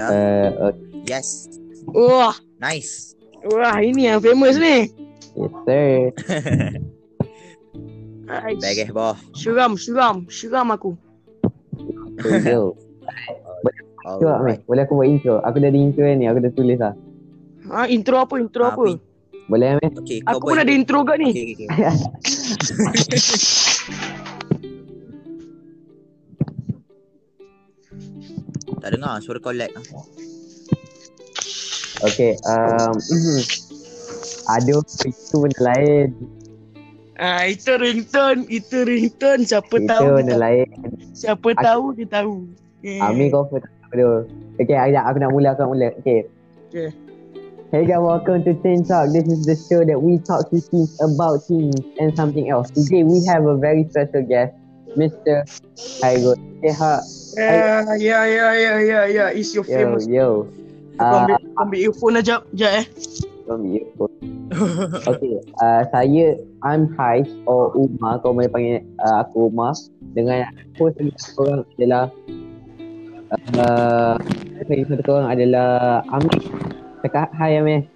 dah. Uh, uh, Yes. Wah, Nice. wah ini yang famous ni. yes sir. Eh, boh. Seram, seram, seram aku. Yo. Cuba Amir, boleh aku buat intro? Aku dah ada intro ni, aku dah tulis lah. Ha, intro apa? Intro Ah, apa? Boleh Amir? Okay, Aku pun ada intro kat ni. Okay, okay, okay. tak dengar suara kau lag. ah. Okay, um, Aduh, itu benda lain. Ah, itu ringtone, itu ringtone. Siapa Itu tahu, benda dia, lain. siapa Aku- tahu dia tahu. Eh. Amir kau pun tak tahu. Okay, sekejap. Aku nak mula, aku nak mula. Okay. Okay. Hey guys, welcome to Teen Talk. This is the show that we talk to teens about teens and something else. Today we have a very special guest, Mr. Haigo Seha. Ya, ya, ya, ya, ya. It's your yo, famous. Yo, yo. Ah, uh, ambil, ambil earphone lah, jap aja eh. Ambil earphone. okay, uh, saya I'm Hais or Uma, kau boleh panggil uh, aku Uma dengan aku sendiri satu orang adalah uh, saya satu korang adalah Amir. Cakap hi Amir.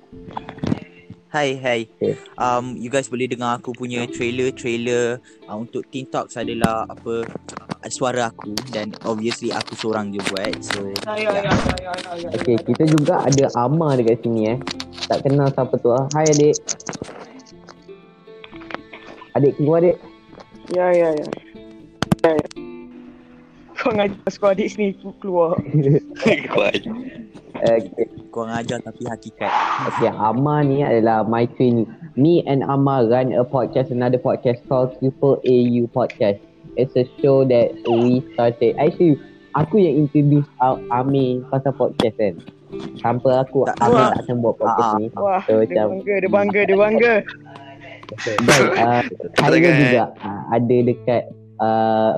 Hai, hai. Okay. Um, you guys boleh dengar aku punya trailer, trailer uh, untuk Teen Talks adalah apa uh, suara aku dan obviously aku seorang je buat. So, Ya, ya, ya, ya. Okay, kita juga ada Amar dekat sini eh. Tak kenal siapa tu ah. Hai adik. Adik keluar adik. Ya, ya, ya. Ya, ya. Kau ngajar sekolah adik sini keluar. Okay. Kau ajar tapi hakikat. Okay, Amar ni adalah my twin. Me and Amar run a podcast, another podcast called Triple AU Podcast. It's a show that we started. Actually, aku yang introduce A- Amir pasal podcast kan. Tanpa aku, Tak- Amir tak akan buat podcast Ah, ah. ni. Wah, So, dia macam, bangga, dia bangga, dia bangga. Baik, uh, saya Sangat. juga uh, ada dekat uh,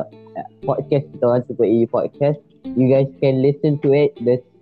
podcast kita orang Triple AU Podcast. You guys can listen to it. The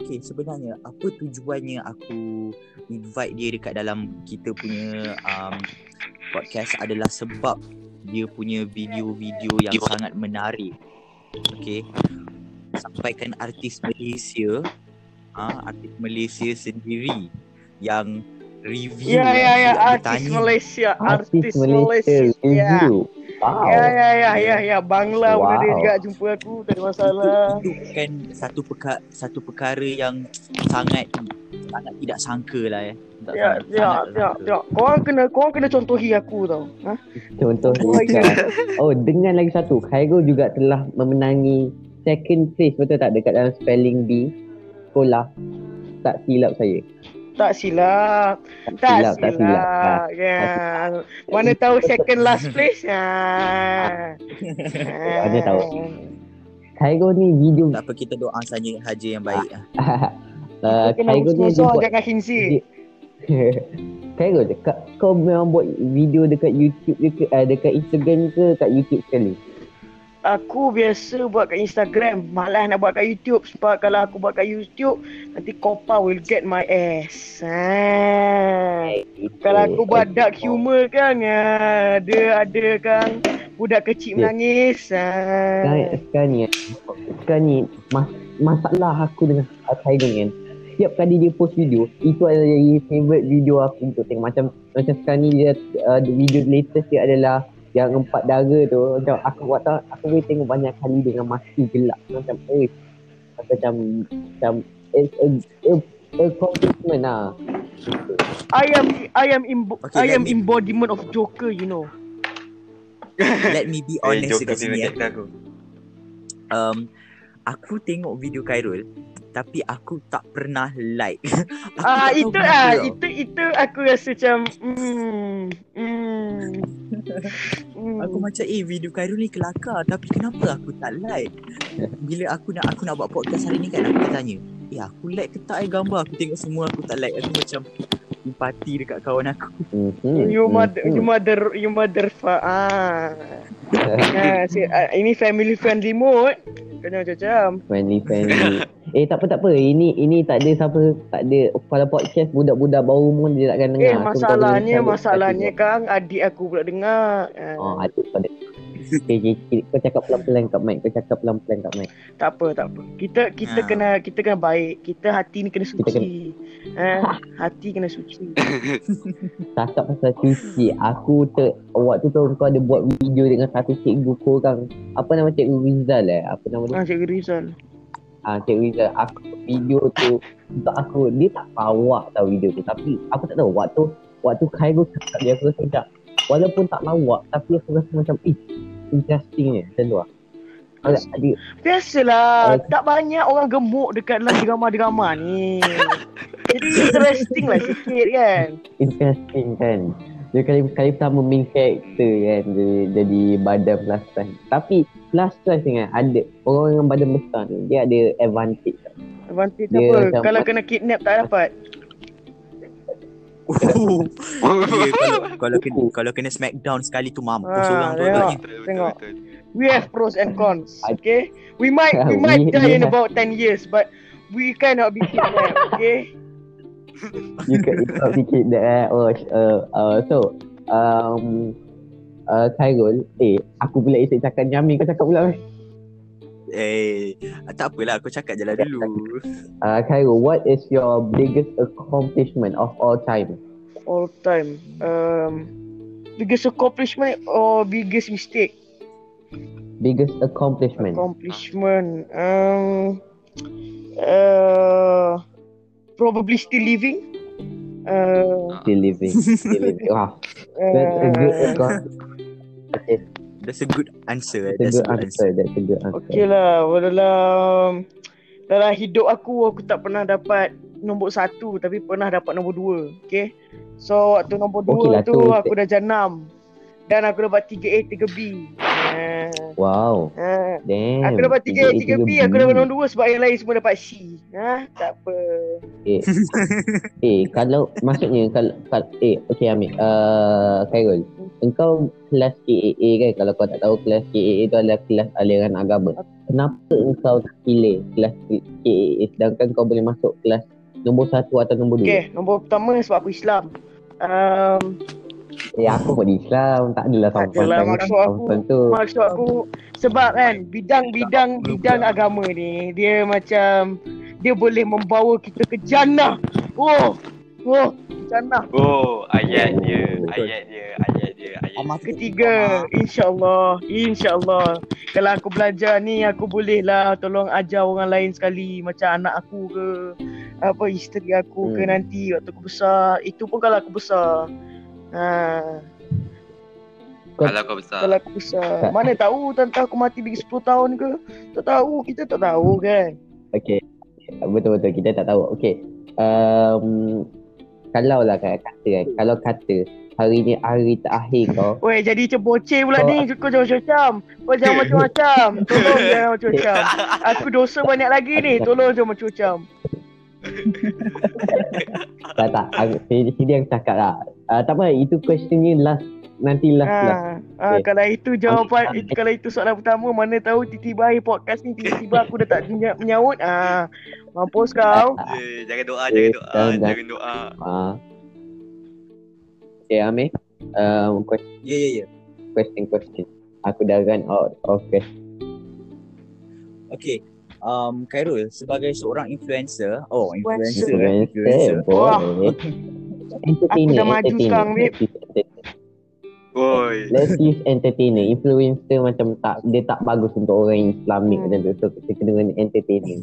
Okay, sebenarnya apa tujuannya aku invite dia dekat dalam kita punya um, podcast adalah sebab dia punya video-video yang Video. sangat menarik. Okay. Sampaikan artis Malaysia, ah artis Malaysia sendiri yang review Ya, ya, ya, artis. Malaysia, Artis artis Malaysia. Malaysia Ya. review. Wow. Ya, ya, ya, ya, ya. Bangla pun Wow. ada juga jumpa aku, tak ada masalah. Itu kan satu perkara satu perkara yang sangat sangat tidak sangka lah. Tak Ya, sangat- ya, sangat ya, sangka. ya. Korang kena, korang kena contohi aku tau. Ha? Contoh Oh, dia Oh dengan lagi satu Khairul juga telah memenangi Second place betul tak Dekat dalam spelling bee Sekolah Tak silap saya Tak silap. Tak Tak silap Tak silap silap. Ya. Mana tahu second last place. Ya. Mana tahu. Khairul ni video Tak apa kita doa saja haja yang baik uh, Kena Khairul ni dia buat jangan hinsi. Khairul dekat Kau memang buat video dekat YouTube dekat, uh, dekat Instagram ke Kat YouTube sekali Aku biasa buat kat Instagram. Malas nak buat kat YouTube. Sebab kalau aku buat kat YouTube, nanti Kopa will get my ass. Ha. Kalau aku buat dark humor kan, ya, dia ada kan budak kecil Ya. menangis. Ha. Sekarang, sekarang ni Sekarang ni mas, Masalah aku dengan Khairul ni kan Setiap kali dia post video Itu adalah jadi favourite video aku untuk tengok Macam macam sekarang ni dia uh, Video latest dia adalah Yang empat darah tu Macam aku buat tak Aku boleh tengok banyak kali dengan mati gelap Macam eh Macam Macam It's a, a, a compliment lah I am I am imbo- Okay, I am me- embodiment of Joker, you know. Let me be Eh, honest Joker dekat sini aku. Um, aku tengok video Khairul tapi aku tak pernah like. Ah tahu itu ah tau. itu itu aku rasa macam hmm hmm. hmm. Aku macam eh video Khairul ni kelakar tapi kenapa aku tak like? Bila aku nak aku nak buat podcast hari ni kan aku tanya. Eh aku like ke tak eh gambar Aku tengok semua aku tak like Aku macam Empati dekat kawan aku Mhm, You mother, mhm. you mother, you mother fa- ah. ah si, ah, ini family friendly mode. Kena macam-macam. Friendly friendly. eh tak apa tak apa. Ini ini tak ada siapa tak ada pada podcast budak-budak baru pun dia takkan dengar. Eh Aku masalahnya, masalahnya Kang, adik aku pula dengar. Ah, Oh, ada pada. Okay, okay, okay. Kau cakap pelan-pelan kat mic. Kau cakap pelan-pelan kat mic. tak apa, tak apa. Kita kita Ah. kena kita kena baik. Kita hati ni kena Kita suci. Ah, hati kena suci. Cakap pasal cuci. Aku ter, waktu tu kau ada buat video dengan satu cikgu korang. Apa nama cikgu Rizal eh? Apa nama dia? Ah, Cikgu Rizal. Ah, cikgu Rizal. Aku video tu untuk aku dia tak lawak tau video tu. Tapi aku tak tahu waktu waktu Khairul cakap dia aku rasa macam walaupun tak lawak tapi aku rasa macam eh interesting je macam tu lah. Biasalah, Ah. tak banyak orang gemuk dekat dalam drama-drama ni. Jadi interesting lah sikit kan. interesting kan dia kali kali pertama main character kan jadi, jadi badan plus size tapi plus size ingat ada orang yang badan besar ni dia ada advantage Advantage Dia apa? Kalau kena kidnap tak dapat. Oh, yeah, kalau kalau kena kalau kena smackdown sekali tu mampus Ah, orang tu tengok. agaknya. Betul, betul, Tengok. betul. We have pros and cons. Okay, we might we might die in about 10 years, but we cannot be kidnapped. Okay. you can you can fikir that eh oh uh, uh, so um uh, Khairul eh aku pula esok cakap nyami kau cakap pula eh Eh, tak apalah aku cakap je lah dulu. uh, Khairul what is your biggest accomplishment of all time All time. Um, biggest accomplishment or biggest mistake? biggest accomplishment Accomplishment. Um, uh, probably still living. Uh, still living still living wah that's a good uh, accomplishment okay That's a good answer. eh. That's a That's good answer. That's a good answer. Okay lah, dalam dalam hidup aku aku tak pernah dapat nombor satu tapi pernah dapat nombor dua. Okay. So waktu nombor dua Okey lah tu, tu. aku dah jenam dan aku dapat 3A 3B. Uh, Wow. uh, Damn. aku dapat 3A 3B, aku dapat nombor dua sebab yang lain semua dapat C. Ha, tak apa. Eh, eh kalau maksudnya kalau, kalau eh okey Amir. Uh, Khairul. Engkau kelas KAA kan kalau kau tak tahu kelas KAA itu adalah kelas aliran agama. Kenapa engkau tak pilih kelas KAA sedangkan kau boleh masuk kelas nombor satu atau nombor dua? Okay, nombor pertama sebab aku Islam. Um, Eh aku pun di Islam, tak adalah Tak adalah, sangat. maksud aku. Tu. maksud aku sebab kan bidang-bidang bidang agama ni dia macam dia boleh membawa kita ke jannah. Oh. Oh, jannah. Oh, ayat dia, Oh, ayat dia, ayat dia, ayat dia. Amak Ketiga, insya-Allah, insya-Allah. Kalau aku belajar ni aku boleh lah tolong ajar orang lain sekali macam anak aku ke apa isteri aku ke Hmm. nanti waktu aku besar. Itu pun kalau aku besar. Ha, Kalau kau besar. kalau aku besar. Mana tahu tante aku mati lagi 10 tahun ke? Tak tahu, kita tak tahu kan. Okey. Betul-betul kita tak tahu. Okey. Um, kalau lah kan kata kan, kalau kata hari ni hari terakhir kau, Weh, jadi macam boceh pula Kau- ni. Kau jangan macam-macam. Kau jangan macam-macam. Tolong jangan macam-macam. Aku dosa banyak lagi ni. Tolong jangan macam-macam. tak tak, aku, sini, sini aku cakap lah. Uh, tak apa, itu questionnya last, nanti last lah. Ha, ha, Okay. kalau itu jawapan, Okay. itu, kalau itu soalan pertama, mana tahu tiba-tiba akhir podcast ni, tiba-tiba aku dah tak menya- menyaut. Ah, mampus kau. Eh, jangan doa, Eh, jangan doa, jangan- jangan doa. Uh, okay, Amir. Um, question, Ya, ya, ya. question, question. Aku dah run out of question. Okay. Um, Khairul, sebagai seorang influencer, oh influencer, Influencer. Influencer, Wah. Entertainer, Aku dah maju entertainer. sekarang, babe. Let's use entertainer. Woi. Let's use entertainer. Influencer macam tak, dia tak bagus untuk orang Islamik Hmm. macam tu. So, kita kena dengan entertainer.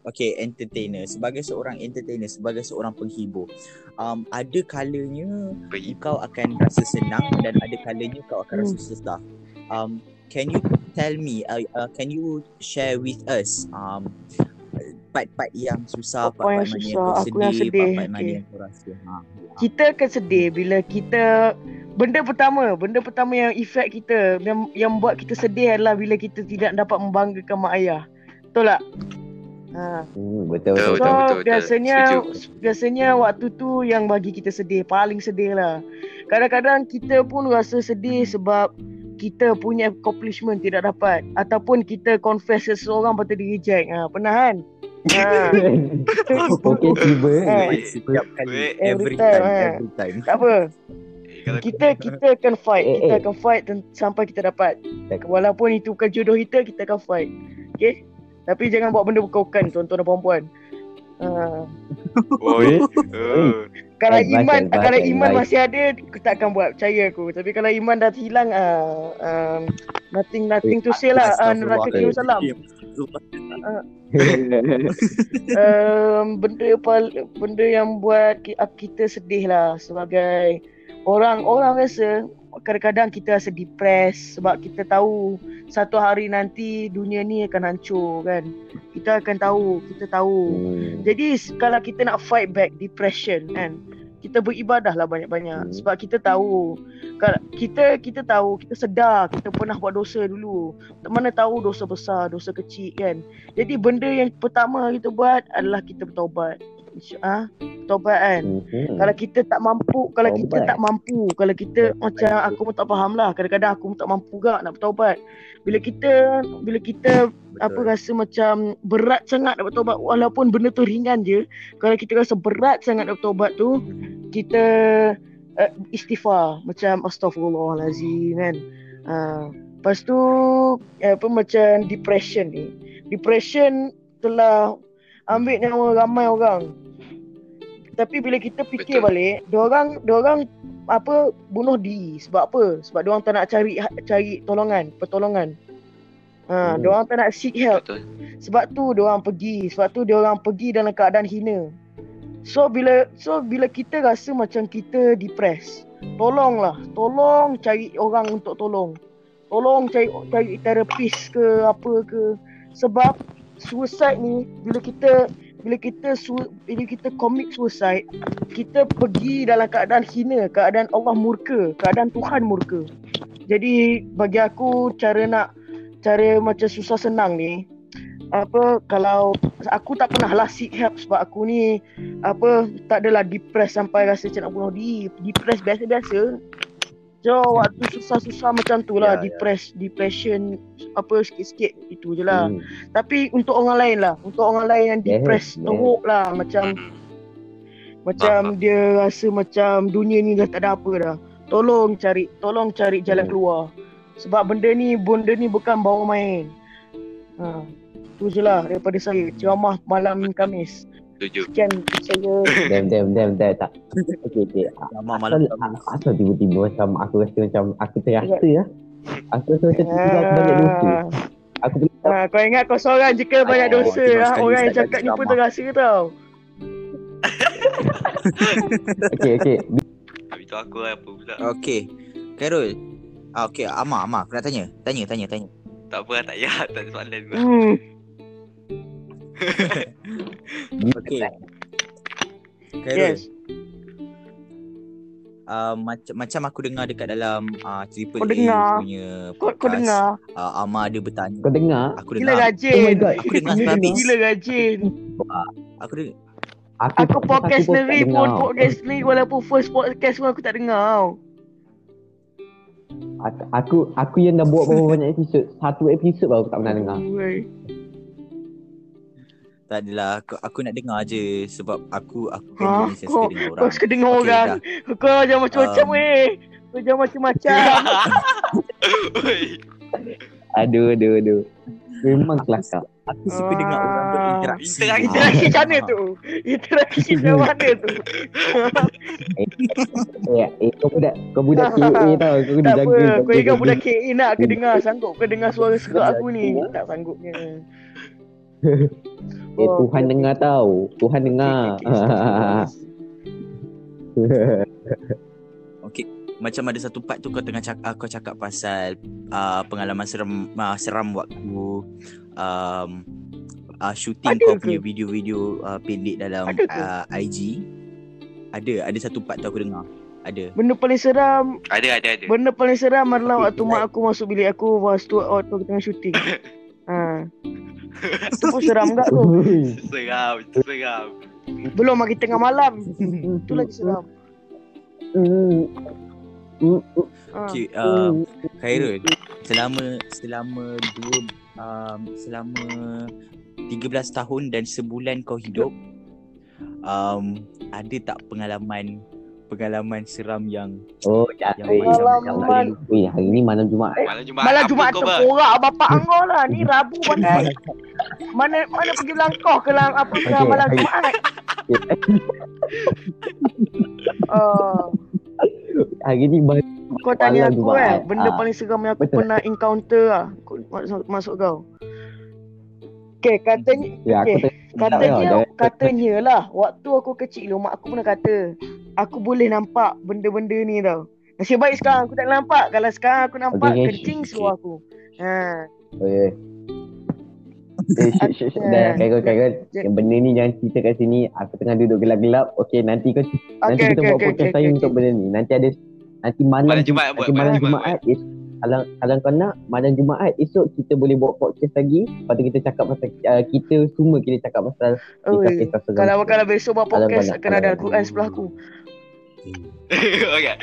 Okay, entertainer. Sebagai seorang entertainer, sebagai seorang penghibur, um, ada kalanya kau akan rasa senang dan ada kalanya kau akan rasa susah. Um, can you tell me, uh, uh, can you share with us um, part-part yang susah, yang part-part mana yang susah? kau Aku yang sedih, sedih, part-part mana okay. yang kau rasa. Ha. Kita akan sedih bila kita benda pertama, benda pertama yang efek kita yang, yang buat kita sedih adalah bila kita tidak dapat membanggakan mak ayah. Betul tak? Ha. Hmm, betul betul. Betul, So betul. betul, betul. biasanya Setuju. biasanya waktu tu yang bagi kita sedih, paling sedih lah. Kadang-kadang kita pun rasa sedih sebab kita punya accomplishment tidak dapat ataupun kita confess seseorang patut di reject. Ha, pernah kan? Ha, Okey tiba. Ha. Setiap kali Wait. Every time, eh. Every time tak apa. Eh, kalau Kita kita akan fight. Eh, Kita eh. akan fight sampai kita dapat. Walaupun itu bukan jodoh kita, kita akan fight. Okay? Tapi jangan buat benda bukan-bukan tuan-tuan dan puan-puan. Oi. Oh. Kalau Advice, iman advice, kalau iman advice. masih ada aku tak akan buat percaya aku tapi kalau iman dah hilang ah um, nothing nothing to say lah uh, neraka kirim salam um, benda pal- benda yang buat ki- ah, kita sedih lah sebagai orang orang biasa kadang-kadang kita rasa depressed sebab kita tahu satu hari nanti dunia ni akan hancur kan? Kita akan tahu kita tahu. Hmm. jadi kalau kita nak fight back depression kan? Kita beribadah lah banyak-banyak Hmm. sebab kita tahu. Kita kita tahu kita sedar kita pernah buat dosa dulu. Mana tahu dosa besar dosa kecil kan? Jadi benda yang pertama kita buat adalah kita bertaubat Ah bertaubat kan. Mhm. kalau kita tak mampu Kalau kita Taubat. tak mampu Kalau kita macam Aku pun tak faham lah. Kadang-kadang aku pun tak mampu gak Nak bertaubat. Bila kita Bila kita Apa rasa macam Berat sangat nak bertaubat Walaupun benda tu ringan je Kalau kita rasa berat sangat nak bertaubat tu Kita uh, Istighfar. Macam Astaghfirullahalazim kan. Uh, Lepas tu Apa macam Depression ni. Depression Telah Ambil nyawa ramai orang tapi bila kita fikir Betul. balik, diorang diorang apa bunuh diri sebab apa? Sebab diorang tak nak cari cari tolongan, pertolongan. Ha, Hmm. diorang tak nak seek help. Betul. Sebab tu diorang pergi, sebab tu diorang pergi dalam keadaan hina. So bila so bila kita rasa macam kita depressed, tolonglah, tolong cari orang untuk tolong. Tolong cari cari terapis ke apa ke. Sebab suicide ni bila kita bila kita su, bila kita commit suicide, kita pergi dalam keadaan hina, keadaan Allah murka, keadaan Tuhan murka. Jadi bagi aku cara nak cara macam susah senang ni apa kalau aku tak pernah lah seek help sebab aku ni apa tak adalah depressed sampai rasa macam nak bunuh diri depressed biasa-biasa so waktu susah-susah macam tu lah Ya, ya. depressed depression apa sikit-sikit itu je lah Hmm. tapi untuk orang lain lah Untuk orang lain yang Yes, depressed yes. Teruk lah Macam Hmm. Macam Faham, dia rasa macam Dunia ni dah tak ada apa dah Tolong cari Tolong cari jalan Hmm. keluar Sebab benda ni Benda ni bukan bawa main ha. Tu je lah Daripada saya Ceramah malam Kamis Setuju. Sekian saya Damn, damn, damn, damn, tak. Okay, okay. Nama malam Asal, asal tiba-tiba macam aku rasa macam aku terasa lah. Aku rasa macam tu aku banyak dosa. Ah. Aku boleh tahu. Ha, kau ingat kau seorang je ke banyak Oh, dosa ha? sekali Orang yang cakap ni pun terasa tau Okay, okay. Habis tu aku apa pula. Okay Khairul ah, Okay Amar Amar Aku nak tanya Tanya tanya tanya Tak apa tak payah. Tak ada soalan pun. hmm. Okay Khairul Yes uh, macam macam aku dengar dekat dalam uh, Triple Kau A dengar? punya Kau, kau podcast, dengar uh, Amar ada bertanya Kau dengar? aku Gila dengar Oh my rajin god. Aku dengar sampai habis. Gila rajin aku dengar Aku podcast pun tak sendiri dengar. pun podcast ni walaupun first podcast pun aku tak dengar tau. Aku, aku, aku yang dah buat berapa banyak episod. Satu episod baru aku tak pernah dengar. Tak adalah aku, aku nak dengar je sebab aku aku Ha? kan jenis yang Kau- suka dengar Kau orang. suka dengar Okey, orang. dah. Kau jangan macam-macam Um, weh. Kau jangan macam-macam. Aduh, aduh, aduh. Memang kelakar. Aku suka dengar orang Ah. berinteraksi. Interaksi. Interaksi macam mana Ah. tu? Interaksi macam mana tu? Eh, eh kau budak, kau budak KA tau. Kau kena jaga. Kau ingat budak KA nak ke dengar? Sanggup ke dengar suara serak aku ni? Tak sanggupnya. Eh, Tuhan dengar tau. Tuhan dengar. Okey, macam ada satu part tu kau tengah cakap kau cakap pasal uh, pengalaman seram uh, seram waktu um, uh, shooting Ada kau ke? punya video-video uh, pendek dalam Ada uh, IG. Ada, ada satu part tu aku dengar. Ada. Benda paling seram Ada ada ada. Benda paling seram adalah Okay, waktu mak aku masuk bilik aku waktu waktu aku tengah syuting. ha. Tu pun seram tak tu? Seram, seram. Belum lagi tengah malam. Tu lagi seram. Hmm. Hmm. Ha. Okay, um, Khairul, selama selama dua um, selama 13 tahun dan sebulan kau hidup, um, ada tak pengalaman pengalaman seram yang Oh, ya. yang eh, Pengalaman. yang tak boleh lupa. Eh, hari ni malam Jumaat. Malam Jumaat. Malam Jumaat terporak bapak angkau lah. Ni Rabu pandai. Mana mana pergi langkah ke lang apa ke Okey, malam Jumaat. Uh, Hari ni baru kau tanya Malam aku Jumaat. kan, benda Ah. paling seram yang aku Betul. pernah encounter lah. Kau- Masuk, masuk kau. Okay, katanya ya, tengok Katanya, dia- katanya lah Waktu aku kecil dulu Mak aku pernah kata Aku boleh nampak Benda-benda ni tau Nasib baik sekarang aku tak nampak Kalau sekarang aku nampak Okey, okey. Kencing seluar aku Ha Oh, ya. Eh, shit, shit, shit. Dah, Khairul, Khairul. Je- Yang benda ni jangan cerita kat sini. Aku tengah duduk gelap-gelap. Okey, nanti kau nanti Okay kita okay buat okay podcast okay, saya okay, untuk benda ni. Nanti ada nanti malam Malam Jumaat buat, nanti malam malam Jumaat Jumaat is kalau kalau kau nak malam Jumaat esok kita boleh buat podcast lagi. Lepas tu kita cakap pasal uh, kita semua kita cakap pasal Oi. kisah-kisah seram. Kalau kalau besok buat podcast Akan ada Al-Quran sebelah aku okay.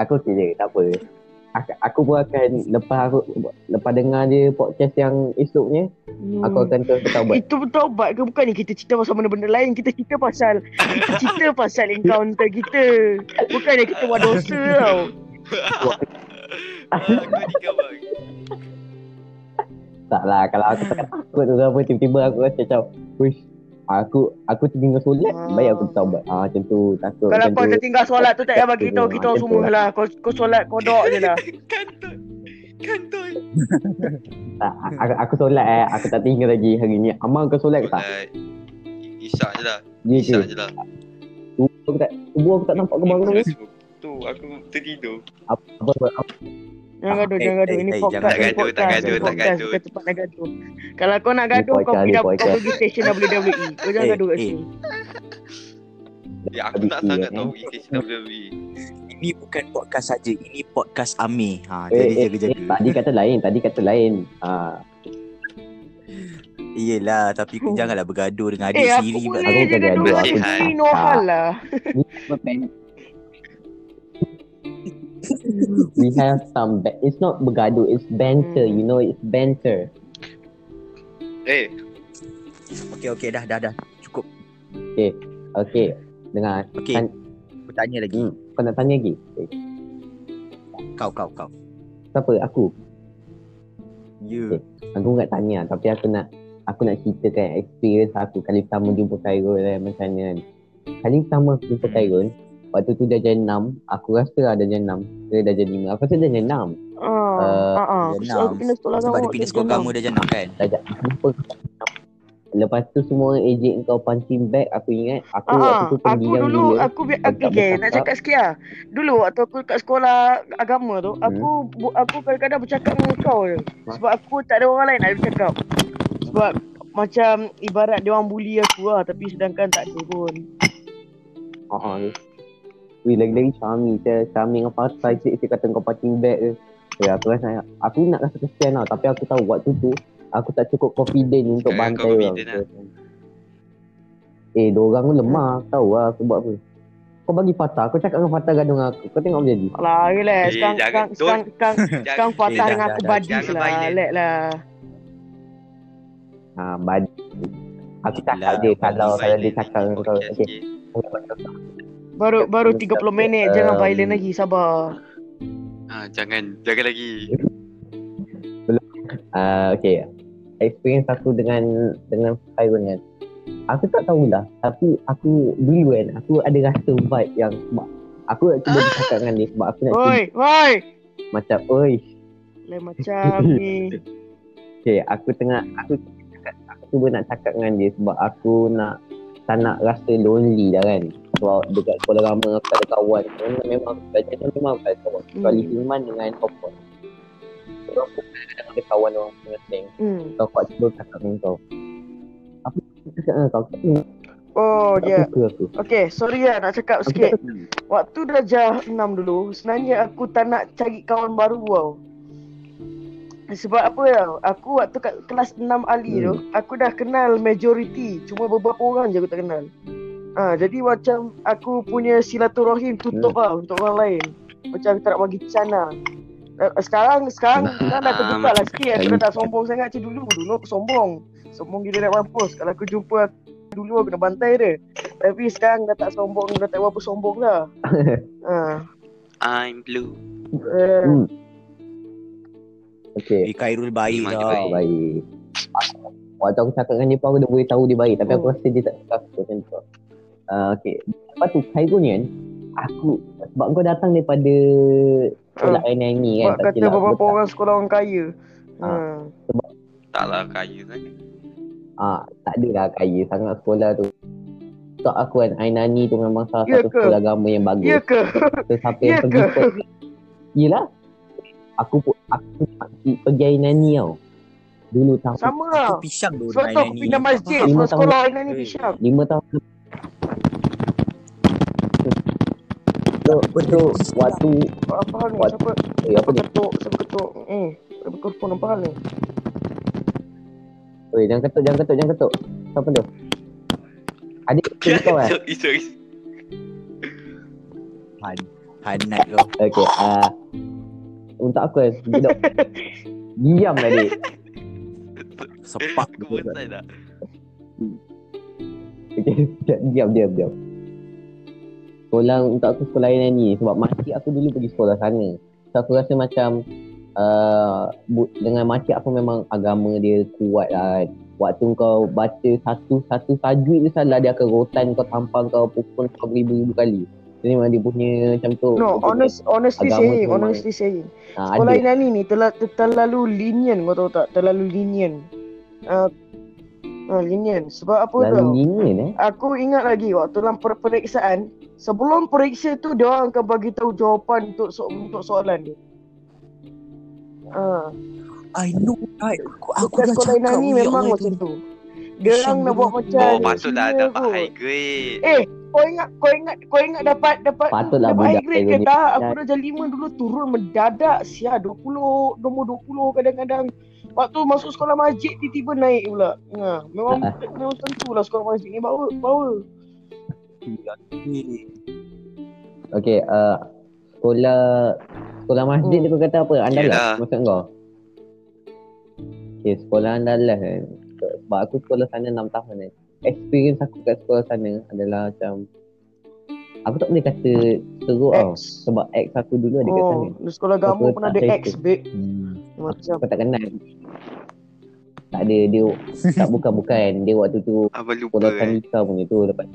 aku okey je, tak apa. Aku, aku pun akan lepas aku lepas dengar dia podcast yang esoknya, hmm. aku akan terus bertaubat. Itu bertaubat ke bukan ni kita cerita pasal benda-benda lain Kita cerita pasal Kita cerita pasal encounter kita Bukannya kita buat dosa tau. Tak lah kalau aku tak takut tu apa tiba-tiba aku rasa macam wish aku aku tertinggal solat Ah. baik aku bertaubat. Ah macam tu takut Kalau kau tertinggal solat tu tak payah bagi tahu kita semua lah Kau, kau solat kodok je lah Kantoi. Aku, aku solat eh aku tak tinggal lagi hari ni. Amal kau solat ke tak? Isyak je lah. Ya ke? Isyak je lah. Subuh aku tak subuh aku tak nampak kau bangun. Terus Tu aku tertidur. Apa apa, apa Jangan Ah, gaduh, eh, jangan gaduh. eh, Ini eh, podcast, jangan ini gaduh, tak podcast, gaduh, ini tak podcast. gaduh. Bukan tempat nak gaduh. Kalau kau nak gaduh, kau podcast, pergi, ni kau podcast. pergi station WWE. Kau jangan Eh, gaduh kat eh. sini. Ya aku tak sangat tu, tahu eh. English WWE. ini bukan podcast saja, ini podcast Amir. Ha, eh, jadi eh, eh, jaga-jaga. tadi kata lain, tadi kata lain. Ah Iyalah, tapi Hmm. janganlah bergaduh dengan adik Eh, aku sendiri pula. boleh Aku je bukan gaduh gaduh, kat aku tak. Hal lah. We have some ba- it's not bergaduh, it's banter, Hmm. you know, it's banter. Eh, Okey, okey, dah, dah, dah. Cukup. Okay, dengar. Okey. Kan- Aku tanya lagi. Hmm, kau nak tanya lagi? Eh, Kau, kau, kau. Siapa? Aku. Ya. Aku nak tanya tapi aku nak aku nak ceritakan experience aku kali pertama jumpa Khairul eh, macam mana kan. Kali pertama aku jumpa Hmm. Waktu tu dah jam 6, aku rasa lah dah jam 6, ke dah jam 5. Aku rasa dah jam 6. Ah, Uh, dia aku pindah sekolah Sebab dia kamu. pindah sekolah kamu dah jenam kan? Dah jam jumpa. Lepas tu semua orang ejek kau punching bag, aku ingat. Aku Ah, waktu tu aku pendiam dulu gila. aku bi- Aku aku tak okay, nak cakap sikit lah. Dulu waktu aku kat sekolah agama tu, Hmm. aku bu- aku kadang-kadang bercakap dengan kau je. Sebab aku tak ada orang lain nak bercakap. Sebab macam ibarat dia orang bully aku lah tapi sedangkan tak ada pun. Ah, Wih, lagi-lagi Syami je. Syami dengan Fatah cik cik kata kau punching bag ke. Ya, aku rasa aku nak rasa kesian tau. Tapi aku tahu waktu tu aku tak cukup confident untuk Jangan bantai orang. confident Eh, dua orang pun lemah. Aku tahu lah aku buat apa. Kau bagi Fatah. Kau cakap dengan Fatah gaduh dengan aku. Kau tengok apa jadi. Alah, relax. Eh, Sekarang, jangan- sekarang, sekarang, sekarang, sekarang jangan Fatah dengan aku badis jangan lah. Relax lah. Ha, bad. Aku cakap Lah, je kalau kalau dia cakap dengan kau. Okay. Baru baru Aku 30 cakap, minit. Jangan um, violent lagi. Sabar. Ah, jangan, jangan lagi. Ah, okay. Experience aku dengan dengan Khairul kan. Aku tak tahulah. Tapi aku dulu kan, aku ada rasa vibe yang sebab aku nak cuba bercakap dengan dia sebab aku nak cuba Oi, oi. macam, oi, Lain macam ni. okay, aku tengah, aku aku cuba nak cakap dengan dia sebab aku nak tak nak rasa lonely dah kan. Sebab dekat sekolah lama aku tak ada kawan. Memang, memang aku tu memang aku tak ada kawan. Kecuali Hmm. Iman dengan Topon. So, aku kadang-kadang ada kawan orang punya slang. Hmm. So, aku cuba cakap dengan kau. Apa aku cakap dengan kau? Tak Oh, tak dia. suka aku. Okay, sorry lah nak cakap sikit. tak Waktu darjah 6 dulu, sebenarnya aku tak nak cari kawan baru tau. Sebab apa tau Aku waktu kat kelas 6 Ali Hmm. tu Aku dah kenal majority Cuma beberapa orang je aku tak kenal ha, Jadi macam Aku punya silaturahim tutup Hmm. lah Untuk orang lain Macam aku tak nak bagi can lah Eh, Sekarang Sekarang kan dah terbuka lah sikit Aku dah tak sombong sangat macam dulu Dulu aku sombong Sombong gila nak mampus Kalau aku jumpa aku dulu aku nak bantai dia Tapi sekarang dah tak sombong Dah tak berapa sombong dah ha. I'm blue. eh, Hmm. Okay. Eh, Khairul baik Memang tau. Oh, baik. Waktu aku cakap dengan dia pun aku dah boleh tahu dia baik tapi aku Hmm. rasa dia tak suka aku macam tu. Uh, okay. Lepas tu Khairul ni kan aku sebab kau datang daripada sekolah uh, ni kan Sebab tak kata silap beberapa orang sekolah orang kaya ha. Taklah kaya sangat. Ah, tak adalah kaya sangat sekolah tu. Tak aku kan Ainani tu memang salah Ya satu ke? sekolah agama yang bagus. Ya ke? So, siapa Ya yang pergi ke? Yelah Aku pun aku pergi, pergi Ainani tau Dulu tahun Sama lah Aku pisang tu Sebab tu aku pindah masjid Sebab sekolah Aina ni Eh. pisang Lima tahun So, so waktu Apa hal ni? What? Siapa? eh, apa ni? ketuk? Siapa ketuk? Eh Siapa telefon apa hal ni? Oi, jangan ketuk, jangan ketuk, jangan ketuk. Siapa tu? Adik kau kan? Sorry, sorry. Han, Hanat kau. Okay, ah untuk aku kan, budak diam lah dik. Sepak Aku betul. bosan dah. Okay, diam, diam, diam. Sekolah untuk aku sekolah lain ni sebab makcik aku dulu pergi sekolah sana. So aku rasa macam uh, bu- dengan makcik aku memang agama dia kuat lah kan. Waktu kau baca satu satu tajwid tu salah dia akan rotan kau tampang kau pukul kau beribu-ribu kali. Jadi memang dia punya macam tu. No, honest, honestly saying, tu memang- honestly saying. ha, Sekolah ada. Aina ni terla, ter, terlalu lenient kau tahu tak? Terlalu lenient. Uh, uh, lenient. Sebab apa Lalu tau? lenient eh. Aku ingat lagi waktu dalam per- periksaan, sebelum periksa tu dia orang akan bagi tahu jawapan untuk so, untuk soalan dia. Ah, I know right. Aku, aku bukan dah sekolah cakap ni memang Allah macam tu. tu. Dia orang Pisang nak buat macam Oh, patutlah senior dapat kot. high grade. Eh, kau ingat kau ingat kau ingat dapat dapat Patutlah dapat high budak grade ke tak? Aku dah jadi 5 dulu turun mendadak sia 20 nombor 20 kadang-kadang Waktu masuk sekolah masjid tiba-tiba naik pula. Ha, memang memang tentulah sekolah masjid ni power power. Okay, uh, sekolah sekolah masjid Hmm. tu kau kata apa? Andalas Yelah. maksud kau? Okay, sekolah andalas kan. Sebab aku sekolah sana 6 tahun kan. Experience aku kat sekolah sana adalah macam Aku tak boleh kata teruk tau. X. Sebab ex aku dulu ada kat sana. Oh, di sekolah Aku pun ada saya X, tu. babe. Hmm. Macam Kau tak kenal. Tak ada dia tak bukan-bukan. Dia waktu tu Abang lupa sekolah eh. Tanika punya tu lepas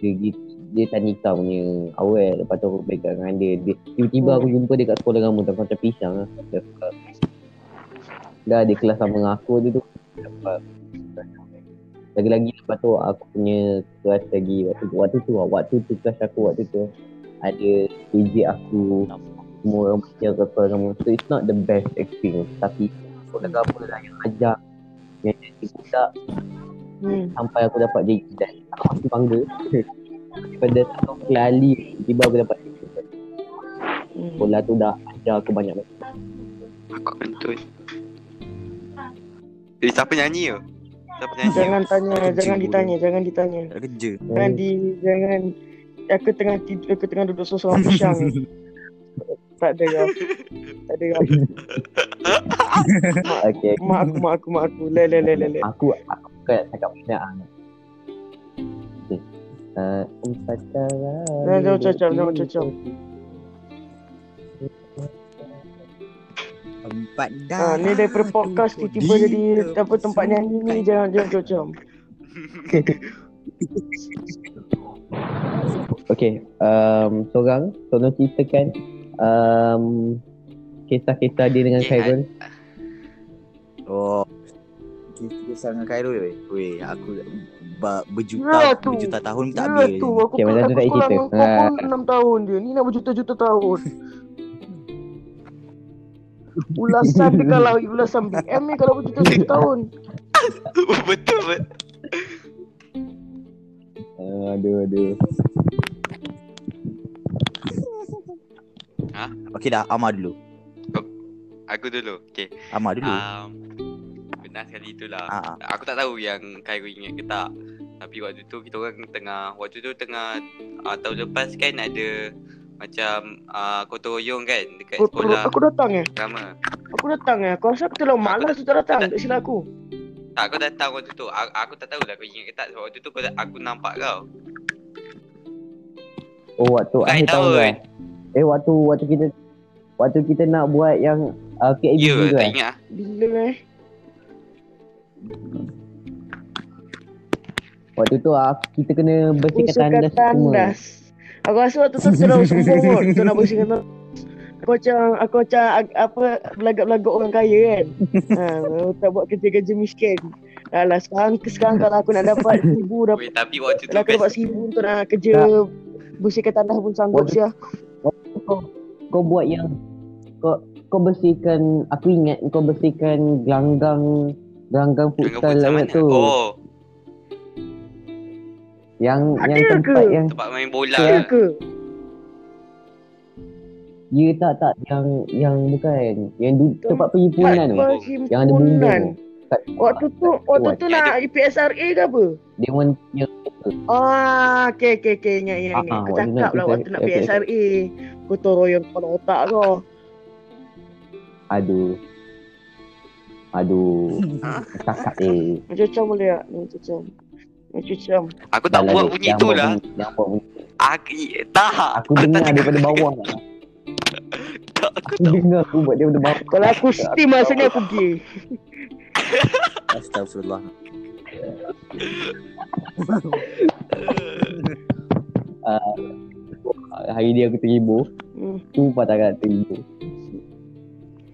dia gitu dia Tanika punya awal lepas tu aku baikan dengan dia, dia tiba-tiba aku jumpa dia kat sekolah agama tu macam pisang lah. Dia dah di kelas sama dengan aku dia tu. Dapat- lagi-lagi lepas tu aku punya kelas lagi waktu tu waktu tu lah, waktu tu kelas aku waktu tu ada DJ aku semua orang baca ke sekolah agama so it's not the best experience tapi sekolah lah yang ajar. Yang jadi budak hmm. sampai aku dapat jadi dan aku masih bangga daripada satu kali tiba aku dapat hmm. sekolah tu dah ajar aku banyak Aku kentut. Eh, siapa nyanyi tu? Siapa nyanyi? Jangan tanya, Kerja jangan bodoh. ditanya, jangan ditanya. Kerja. Jangan di jangan aku tengah tidur, aku tengah duduk seorang pisang. Tak ada kau. Tak ada kau. Mak, okay mak aku, mak aku, mak aku. Le le le le le. aku aku kan cakap banyak ah. okay. Uh, empat cara Jangan, jangan cacap, jangan cacap. Empat Ha, ni daripada podcast tiba-tiba jadi apa tempat nyanyi ni jangan jangan cocok. Okay, um, seorang tolong ceritakan um, kisah-kisah dia dengan Okay, Khairul. Oh. Kita sangat Khairul weh. Weh, aku berjuta Ya, tu. berjuta tahun tak Ya habis. tu aku Okay, macam aku tu tak cerita. dengan kau Ha. pun 6 tahun dia. Ni nak berjuta-juta tahun. Ulasan dia kalau ulasan BM ni kalau berjuta-juta tahun. Betul betul. Uh, aduh, aduh. Okey dah, Amar dulu. Aku dulu. Okay. Amak dulu. Um, pernah sekali tu lah. Ah, ah. Aku tak tahu yang Khairul ingat ke tak. Tapi waktu tu kita orang tengah waktu tu tengah uh, tahun lepas kan ada macam uh, gotong royong kan dekat Aku, sekolah aku datang ya. drama. Aku datang ya. Aku rasa aku terlalu malas tu tak datang. Tak silap aku. Tak kau datang waktu tu. Aku, aku tak tahu lah kau ingat ke tak sebab waktu tu kau, aku nampak kau. Oh waktu akhir tahun tahun. Eh waktu waktu kita waktu kita nak buat yang uh, KABG Ya, tu tak kan. ingat. Bila eh. Waktu tu uh, kita kena bersihkan tandas Usahakan semua. tandas. Aku rasa waktu tu sombong kot. Tu nak bersihkan tandas. Aku macam, aku macam apa, belagak-belagak orang kaya kan. ha, tak buat kerja-kerja miskin. Alah, sekarang, sekarang kalau aku nak dapat seribu, dapat, tapi waktu tu kalau aku dapat seribu untuk nak kerja bersihkan tandas pun sanggup Waktu- sia. Kau, kau buat yang kau kau bersihkan aku ingat kau bersihkan gelanggang gelanggang futsal lah tu. Oh, Yang Ada yang tempat ke? yang tempat main bola. Ya ke? ya tak tak yang yang bukan yang du, tempat Tempat perhimpunan tu. Yang ada bumbung. Kat- Waktu tu, waktu tu nak PSRA ke apa? Dia yang Ah, okey okey okey ingat ingat Ah, ingat. ah, waktu cakap nak lah waktu nak PSRA. PSRA. Gotong royong kepala otak kau. aduh. Aduh. Ah. Cakap eh. Macam-macam boleh tak? Macam-macam. Macam-macam. Aku tak buat bunyi tu lah. Jangan buat bunyi. Aku, tak. Aku dengar daripada bawah. Tak, aku Aku dengar aku buat daripada bawah. Kalau aku steam rasanya aku gay. Astagfirullah. Hari dia aku terhibur. Hmm. Tu patah kat terhibur.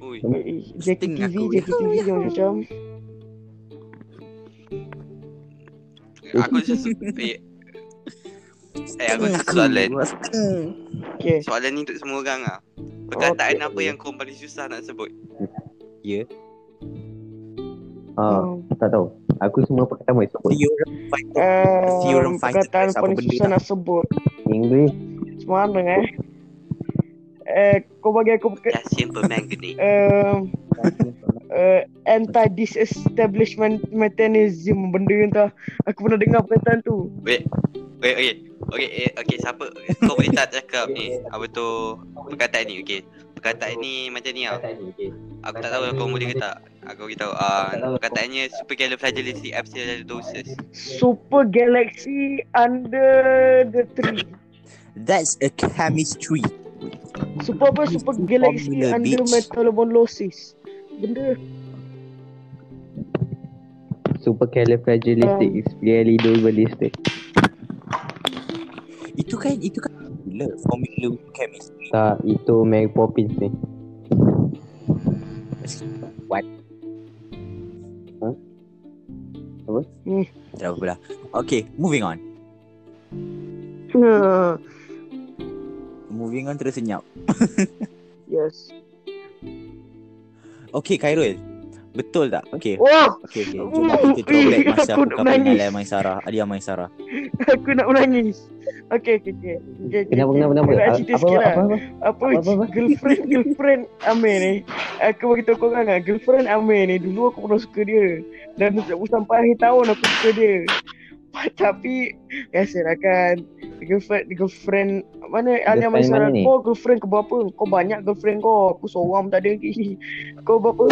Ui. Eh, Jackie Sting TV, aku. TV macam-macam. Aku sesu... eh. eh, aku soalan. Okay. Soalan ni untuk semua orang lah. Perkataan Okey. apa yang kau paling susah nak sebut? Ha, Hmm. tak tahu. Aku semua perkataan boleh sebut. Find Um, Theorem find perkataan apa paling benda susah tak? nak sebut. English. Semana eh. Eh, kau bagi aku perka- Just simple manganese. um, uh, anti-disestablishment mechanism benda entah aku pernah dengar perkataan tu Wait, wait, okay. Okay, eh, okay, siapa? Kau boleh tak cakap ni? Apa tu? Perkataan ni, okay. Perkataan ni macam ni tau. Aku tak tahu kau boleh ke tak. Aku beritahu. Uh, perkataannya supercalifragilisticexpialidocious. super galaxy under the tree That's a chemistry. super apa super galaxy Formula, under bitch. metabolosis benda Supercalifragilistic is really ballistic. Itu kan itu kan formula, formula chemistry. Tak, itu Mary Poppins ni. What? Huh? Apa? Tak apa lah. Okay, moving on. Moving on terus senyap. yes Okay, Khairul. Betul tak? Okay. wah Okay, okay. Jom kita throwback masa Aku aku kahwin menangis. dengan Maisara. Adia Maisara. aku nak menangis Okay, okay, okay. okay, okay. Kenapa, kenapa, kenapa? Nak Apa, cerita apa, sikit lah. apa, apa? apa, Apa, apa, apa? girlfriend girlfriend Amir ni aku bagi tahu korang lah girlfriend Amir ni dulu aku pernah suka dia dan sampai akhir tahun aku suka dia tapi biasalah kan girlfriend girlfriend mana Alia ni? kau girlfriend kau berapa kau banyak girlfriend kau aku seorang pun tak ada lagi kau berapa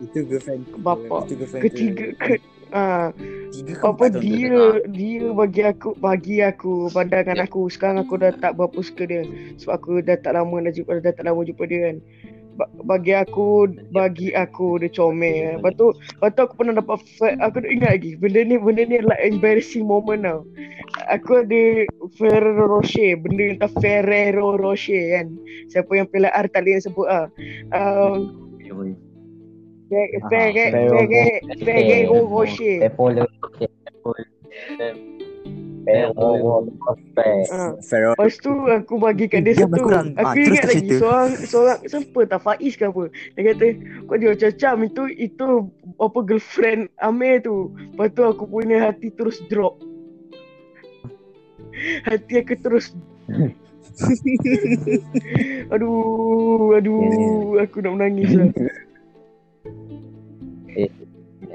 Itu girlfriend. Bapa. Itu girlfriend. ketiga ke ah Tiga ke apa dia dia bagi aku bagi aku pandangan aku sekarang aku dah tak berapa suka dia sebab aku dah tak lama dah jumpa dah tak lama jumpa dia kan bagi aku bagi aku dia comel. Lepas tu lepas tu aku pernah dapat fa- aku ingat lagi benda ni benda ni like embarrassing moment tau. Aku ada Ferrero Rocher benda entah Ferrero Rocher kan. Siapa yang PLR tak boleh sebut ah. Um, Fe- Fe- Ferrero Fe- Ferrero Rocher Rocher. Ah. Lepas tu aku bagi kat dia satu. Aku Ah, ingat lagi cerita. seorang seorang siapa tak Faiz ke apa. Dia kata kau dia macam Cam itu itu apa girlfriend Amir tu. Lepas tu aku punya hati terus drop. Hati aku terus Aduh, aduh, aku nak menangis lah.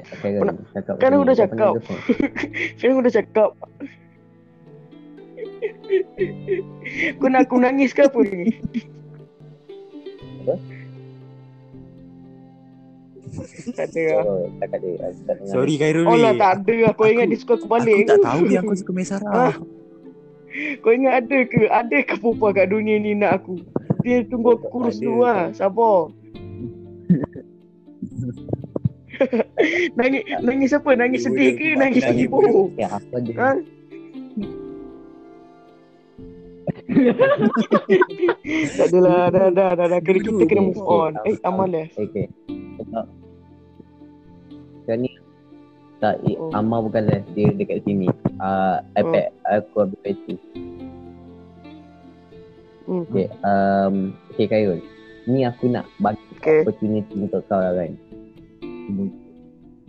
Sekarang cakap kan aku ni, dah cakap. Sekarang aku dah cakap. Kau nak aku nangis ke apa ni? Apa? Tak ada lah. Oh, tak ada. Tak. Sorry Khairul. Oh lah tak ada lah. Kau ingat Aku- dia suka aku balik Aku tak tahu dia aku suka main Sarah. Ah. Kau ingat ada ke? Ada ke perempuan kat dunia ni nak aku? Dia tunggu aku kurus dulu lah. Sabar. nangis nangis apa? Nangis sedih ke? Nangis lagi. hibur? Ya, apa dia? Ha? Tak adalah. Dah, dah, dah, dah. Kena, kita kena move on. Eh, amal lah. Okay. Sebab sekarang ni tak eh, Oh. Amal bukan les dia dekat sini. Ah iPad aku ambil bateri. Hmm. Okay, um, okay Khairul. Ni aku nak bagi Okay. opportunity untuk kau lah kan.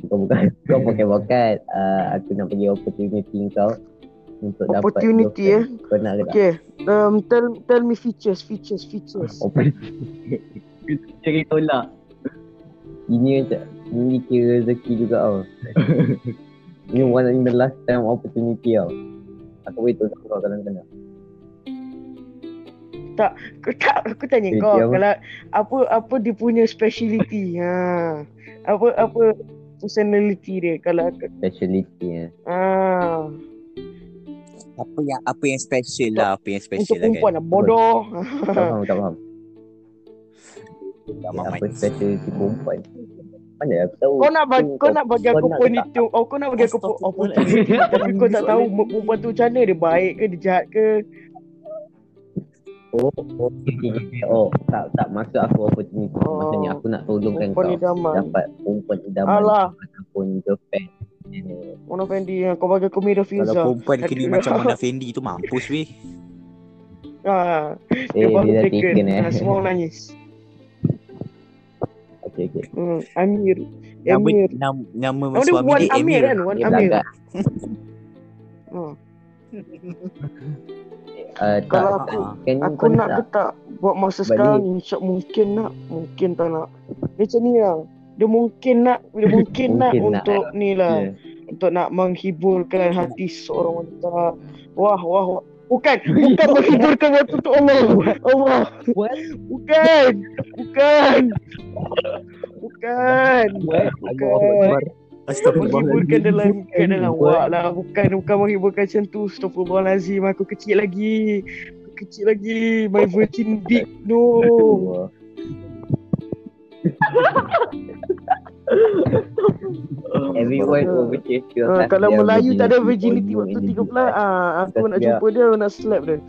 Bukan bukan. Kau bukan bukan. Uh, aku nak bagi opportunity kau untuk Opportunity, dapat nak ke tak? Okay. Um, tell tell me features, features, features. Opportunity. Cari tolak. Ini macam ini kira rezeki juga tau. Ini one in the last time opportunity tau. Aku beritahu kau kalau kau nak. Aku tak aku tanya Eh, kau apa? kalau apa apa dia punya speciality. ha. Apa apa personality dia kalau aku Speciality ya. ah Apa yang apa yang special lah, apa yang untuk special lah perempuan kan. bodoh. Tak faham, tak faham. Ya, mamat. apa speciality perempuan? Mana aku tahu. Kau nak bagi kau nak bagi aku tak? itu. Oh kau nak bagi aku pun opportunity tapi kau tak tahu perempuan tu macam mana dia baik ke dia jahat ke. Oh, oh, oh, tak tak maksud aku opportunity. Oh. Maksudnya aku nak tolongkan kau idaman. dapat perempuan idaman Alah, ataupun girlfriend. Eh, Mona Fendi kau bagi aku Mira Kalau Fiza. perempuan Aduh. macam Mona Fendi tu mampus weh. Ha, Eh, dia baru dia dah taken. taken eh. Ha, semua orang nangis. Okay, okay. Hmm, Amir. Nama Amir. nama, nama dia suami Wan dia Amir kan? Wan Dia Amir. Hmm. Uh, Kalau tak, aku- kan Aku nak ke tak buat masa Balik. sekarang ni insya mungkin nak mungkin tak nak dia macam ni lah dia mungkin nak dia mungkin, nak Mungkin nak, untuk ni lah. Ya. untuk nak menghiburkan hati seorang wanita. Wah wah, wah. bukan bukan menghiburkan waktu untuk Allah. Allah. What? bukan bukan. Bukan. Bukan. Menghiburkan dalam dalam wak lah. Bukan bukan menghiburkan macam tu. Astaghfirullahalazim aku kecil lagi. Aku kecil lagi. My virgin dick no Everyone overchase your Ah, life, kalau Melayu tak ada virginity waktu you 13 ah aku nak jumpa dia nak slap dia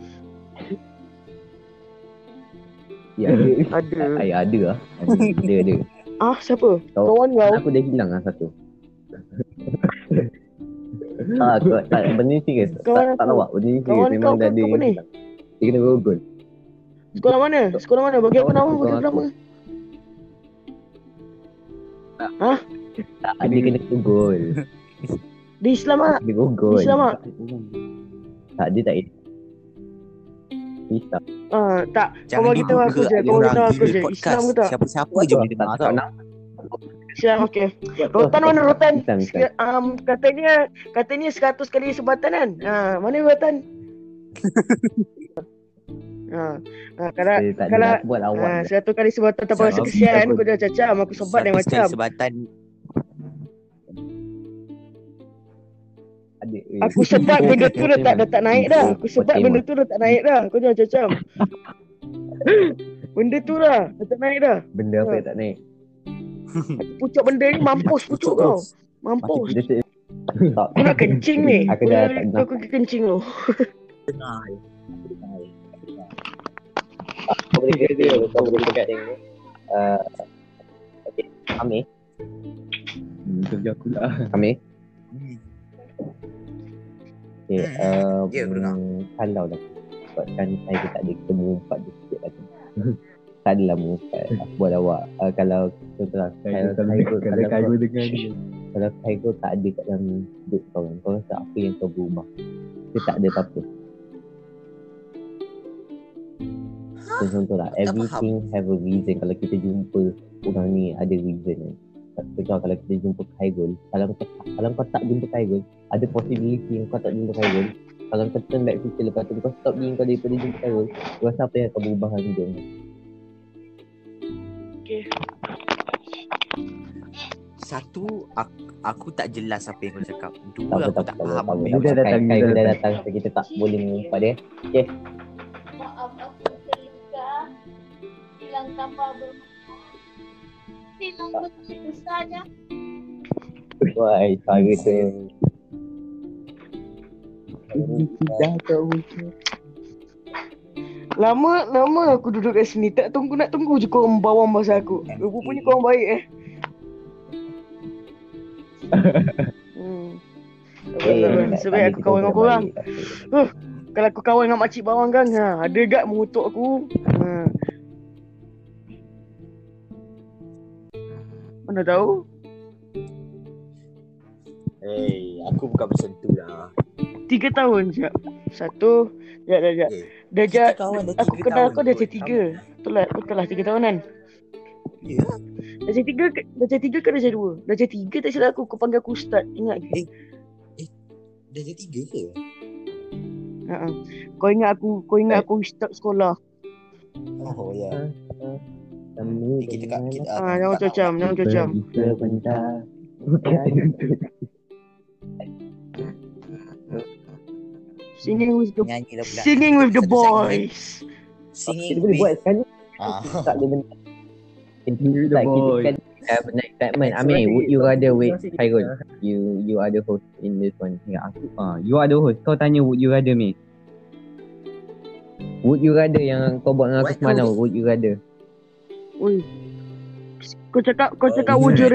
Ya, ada. ada Ay, ada lah. Ada, ada. ada. ah siapa Kau- kawan kau Aku dah hilang lah satu. ah, aku, tak, benda ni serius. Kawan Tak, tak lawak. Benda ni serius. Memang kau dah ke ada apa hilang. Dia kena rogol. sekolah mana sekolah mana bagi aku nama bagi aku Nama Tak, dia kena rogol. di Islam ah. Dia rogol. Islam ah. Tak, dia tak Islam. ah tak. Kau Jangan bagi tahu aku je. ada kau bagi orang tahu aku je. Islam ke tak? Siapa-siapa je boleh dengar tak tau. nak. Islam okey. Rotan mana Rotan? Um, katanya katanya 100 kali sebatan kan? Ha mana Rotan ha. Ha kalau tak ada kalau- buat awak. Ha, satu kali sebatan tanpa rasa kesian Kau dah cacam Aku lain Siapa sekali macam. sebatan. Ada. eh. Aku sebat benda tu dah tak, dah tak naik dah. Aku sebat benda tu dah tak naik dah. Kau jangan cacam Benda tu dah Dah tak naik dah. Benda apa yang tak naik. Aku pucuk benda ni Mampus pucuk kau. Mampus. Aku nak kencing ni. Aku dah tak Aku, nak. aku kencing tu. Kau boleh kira dia. Kau boleh dekat ni. Uh, okay. Amir. Hmm, kerja aku lah. Amir. Hmm. Okay. Hmm. Uh, Ya, aku dengar. Kalau lah. Sebabkan saya tak ada kita mengumpat dia sikit lagi. tak adalah mengumpat. Aku buat awak. Uh, kalau contohlah. Kalau Kalau Khairul, kalau kau- dengar ni. kalau Khairul tak ada kat dalam hidup kau. Kau rasa apa yang kau berubah? Dia tak ada apa-apa. Contoh lah. Tak Everything have a reason. Kalau kita jumpa orang ni ada reason kan. Contoh kalau kita jumpa Khairul. Kalau kau, kalau kau tak jumpa Khairul, ada possibility yang kau tak jumpa Khairul. Kalau kau turn back future lepas tu kau stop diri kau daripada jumpa Khairul, kau rasa apa yang akan berubah hidup kau? Okay. Satu aku, aku tak jelas apa yang kau cakap. Dua Tak aku tak tak apa, faham tak apa. yang dia Khairul dah datang. Kita tak boleh mengumpat dia. Maaf Hilang begitu besarnya. Wah, suara tu. Dah tahu. Lama lama aku duduk kat sini tak tunggu nak tunggu je korang bawang bahasa aku. Rupanya korang baik eh. hmm. Tak apa, tak apa. Nasib baik aku kawan dengan korang. Kalau aku kawan dengan makcik bawang kan, ha, ada gak mengutuk aku. Ha. Mana tahu? Hey, aku bukan macam tu lah. Tiga tahun je. Satu, ya, ya, ya. Eh, Dah dah aku tiga kenal kau dah jadi tiga. Betul lah, betul lah tiga tahunan. Ya. Dah jadi tiga, dah tiga ke dah jadi dua? Dah jadi tiga tak silap aku, kau panggil aku ustaz. Ingat ke? Dah jadi tiga ke? Ha Kau ingat aku, kau ingat aku ustaz sekolah. Oh ya. Kamu Kita kat kita Ah, jangan macam-macam, jangan macam-macam. Sebentar. Bukan untuk Singing with the nyanyi lah pula. Singing with the boys. Singing Kita boleh buat with sekali ah. tak ada benda. the Like kita boy. kan have an excitement. I mean, would you rather with Khairul? You you are the host in this one. Ya, aku, ah, you are the host. Kau tanya would you rather me? Would you rather yang kau buat dengan aku What? semalam? Would you rather? Oi. Kau cakap kau cakap Oh, would you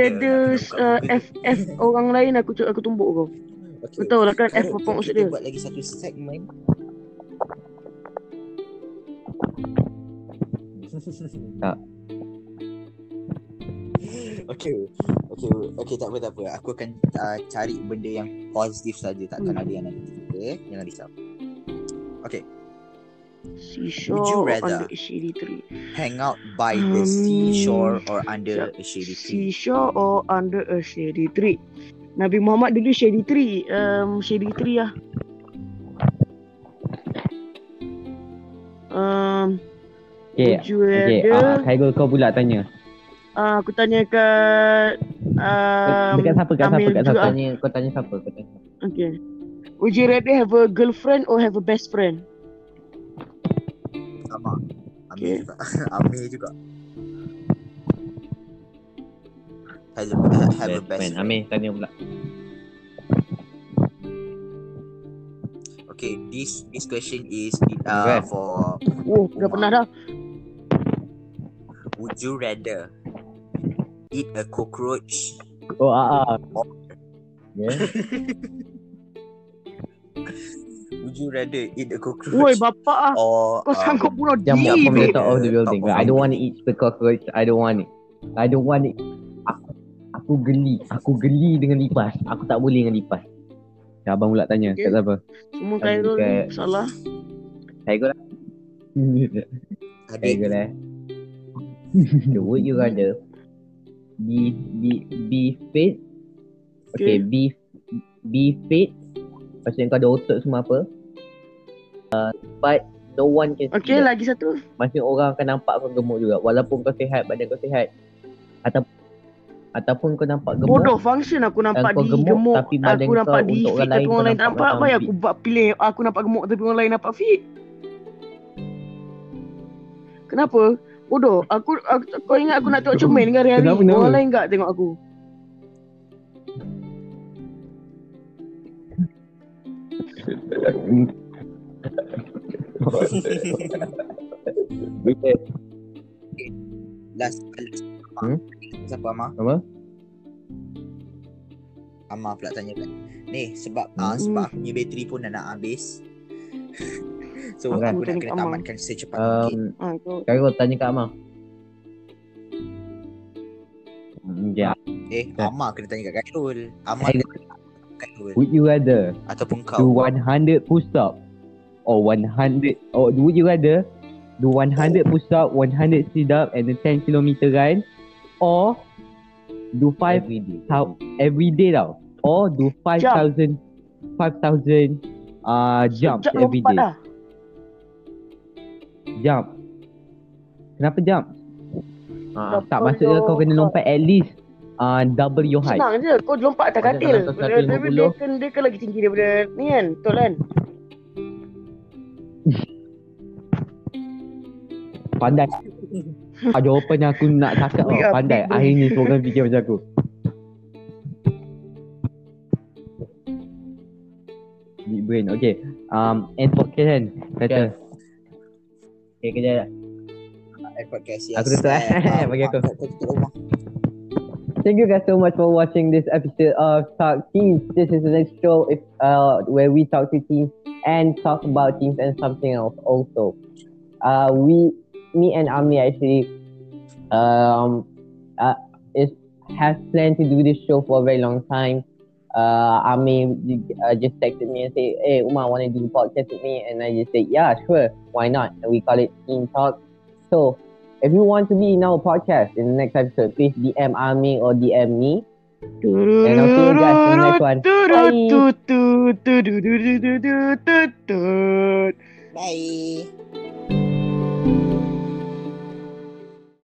uh, F F orang lain aku aku tumbuk kau. Okay. Betul lah kan F apa maksud dia? buat lagi satu segmen. Tak. Okay, okay, okay tak apa tak apa. Aku akan uh, cari benda yang positif saja, takkan Hmm. ada yang negatif. Okay, jangan risau. Seashore Would you rather? under a shady tree. Hang out by the Um, seashore or under a shady tree. Seashore or under a shady tree. Nabi Muhammad dulu shady tree. Um, shady tree lah. Um, Okay. would you Okay, rather ah, Khairul kau pula tanya. Ah, aku tanya kat um, Dekat siapa? Kat siapa? Kat siapa? Tanya, kau tanya siapa? Kau tanya. Okay. Would you rather have a girlfriend or have a best friend? Sama. Okay. Amir juga. Amir juga. Have a, have a best friend. Amir tanya pula. Okay, this this question is uh, Okay. for Oh, dah pernah dah. would you rather eat a cockroach Oh, ah, ah. Yeah. would you rather eat a cockroach Woi, bapak ah. or Kau sanggup bunuh Jump diri. from the top of the building. Of I don't the want to eat the cockroach. I don't want it. I don't want it. Aku, aku geli. Aku geli dengan lipas. Aku tak boleh dengan lipas. Ya, abang pula tanya. Okay. Kat siapa? Semua Khairul ni Dekat- salah. Khairul lah. Khairul lah. So, would you rather be be be fit? Okay, be be fit. Maksudnya kau ada otot semua apa? Uh, but no one can see Okay, that. lagi satu. Maksudnya orang akan nampak kau gemuk juga Walaupun kau sihat Badan kau sihat Atau Ataupun kau nampak gemuk Bodoh function aku nampak di gemuk, gemuk. tapi badan Aku nampak kau di untuk fit orang lain tapi orang lain tak nampak Baik aku buat pilih aku nampak gemuk tapi orang lain nampak fit. Kenapa? Bodoh. Aku, aku kau ingat aku nak tengok cermin ke hari-hari. Kenapa, kenapa? Orang lain enggak tengok aku. Okay. last last Hmm? siapa Amar Apa? Amar pula tanya kan ni sebab ah Hmm. sebab aku punya bateri pun dah nak habis so Okay. aku nak kena Amar. tamatkan secepat mungkin Um, Ha, kau Khairul tanya kat Amar Ya eh okay. Amar kena tanya kat Khairul Amar kena tanya kat Khairul Would you rather ataupun do kau 100 push up or 100 or would you rather do 100 push up, 100 sit up and a 10 kilometer run or do 5 Every day. how every day tau or do 5000 5000 uh jumps Sekejap every day. dah. Jump. Kenapa jump? Ah, Tak maksudnya kau kena lompat at least uh, double your height. Senang je kau lompat atas katil. kau Dia, dia, 150. dia, kan, dia kan lagi tinggi daripada ni kan. Betul kan? Pandai. Ah, jawapan yang aku nak cakap. Ya, Pandai. Akhirnya semua orang fikir macam aku. Big brain. Okay. Um, end podcast kan? Kata. Okay, kejap. Eh, podcast Aku tutup, eh. Ah, Bagi aku. Thank you guys so much for watching this episode of Talk Teams. This is the next show if, uh, where we talk to teams and talk about teams and something else also. Uh, we, me and Ami actually, um, uh, is has planned to do this show for a very long time. Uh, uh, just texted me and say, "Hey, Umar, want to do the podcast with me?" And I just said, "Yeah, sure, why not?" And we call it Team Talk. So if you want to be in our podcast in the next episode, please DM Ami or DM me. And I'll see you guys in the next one. Bye. Bye.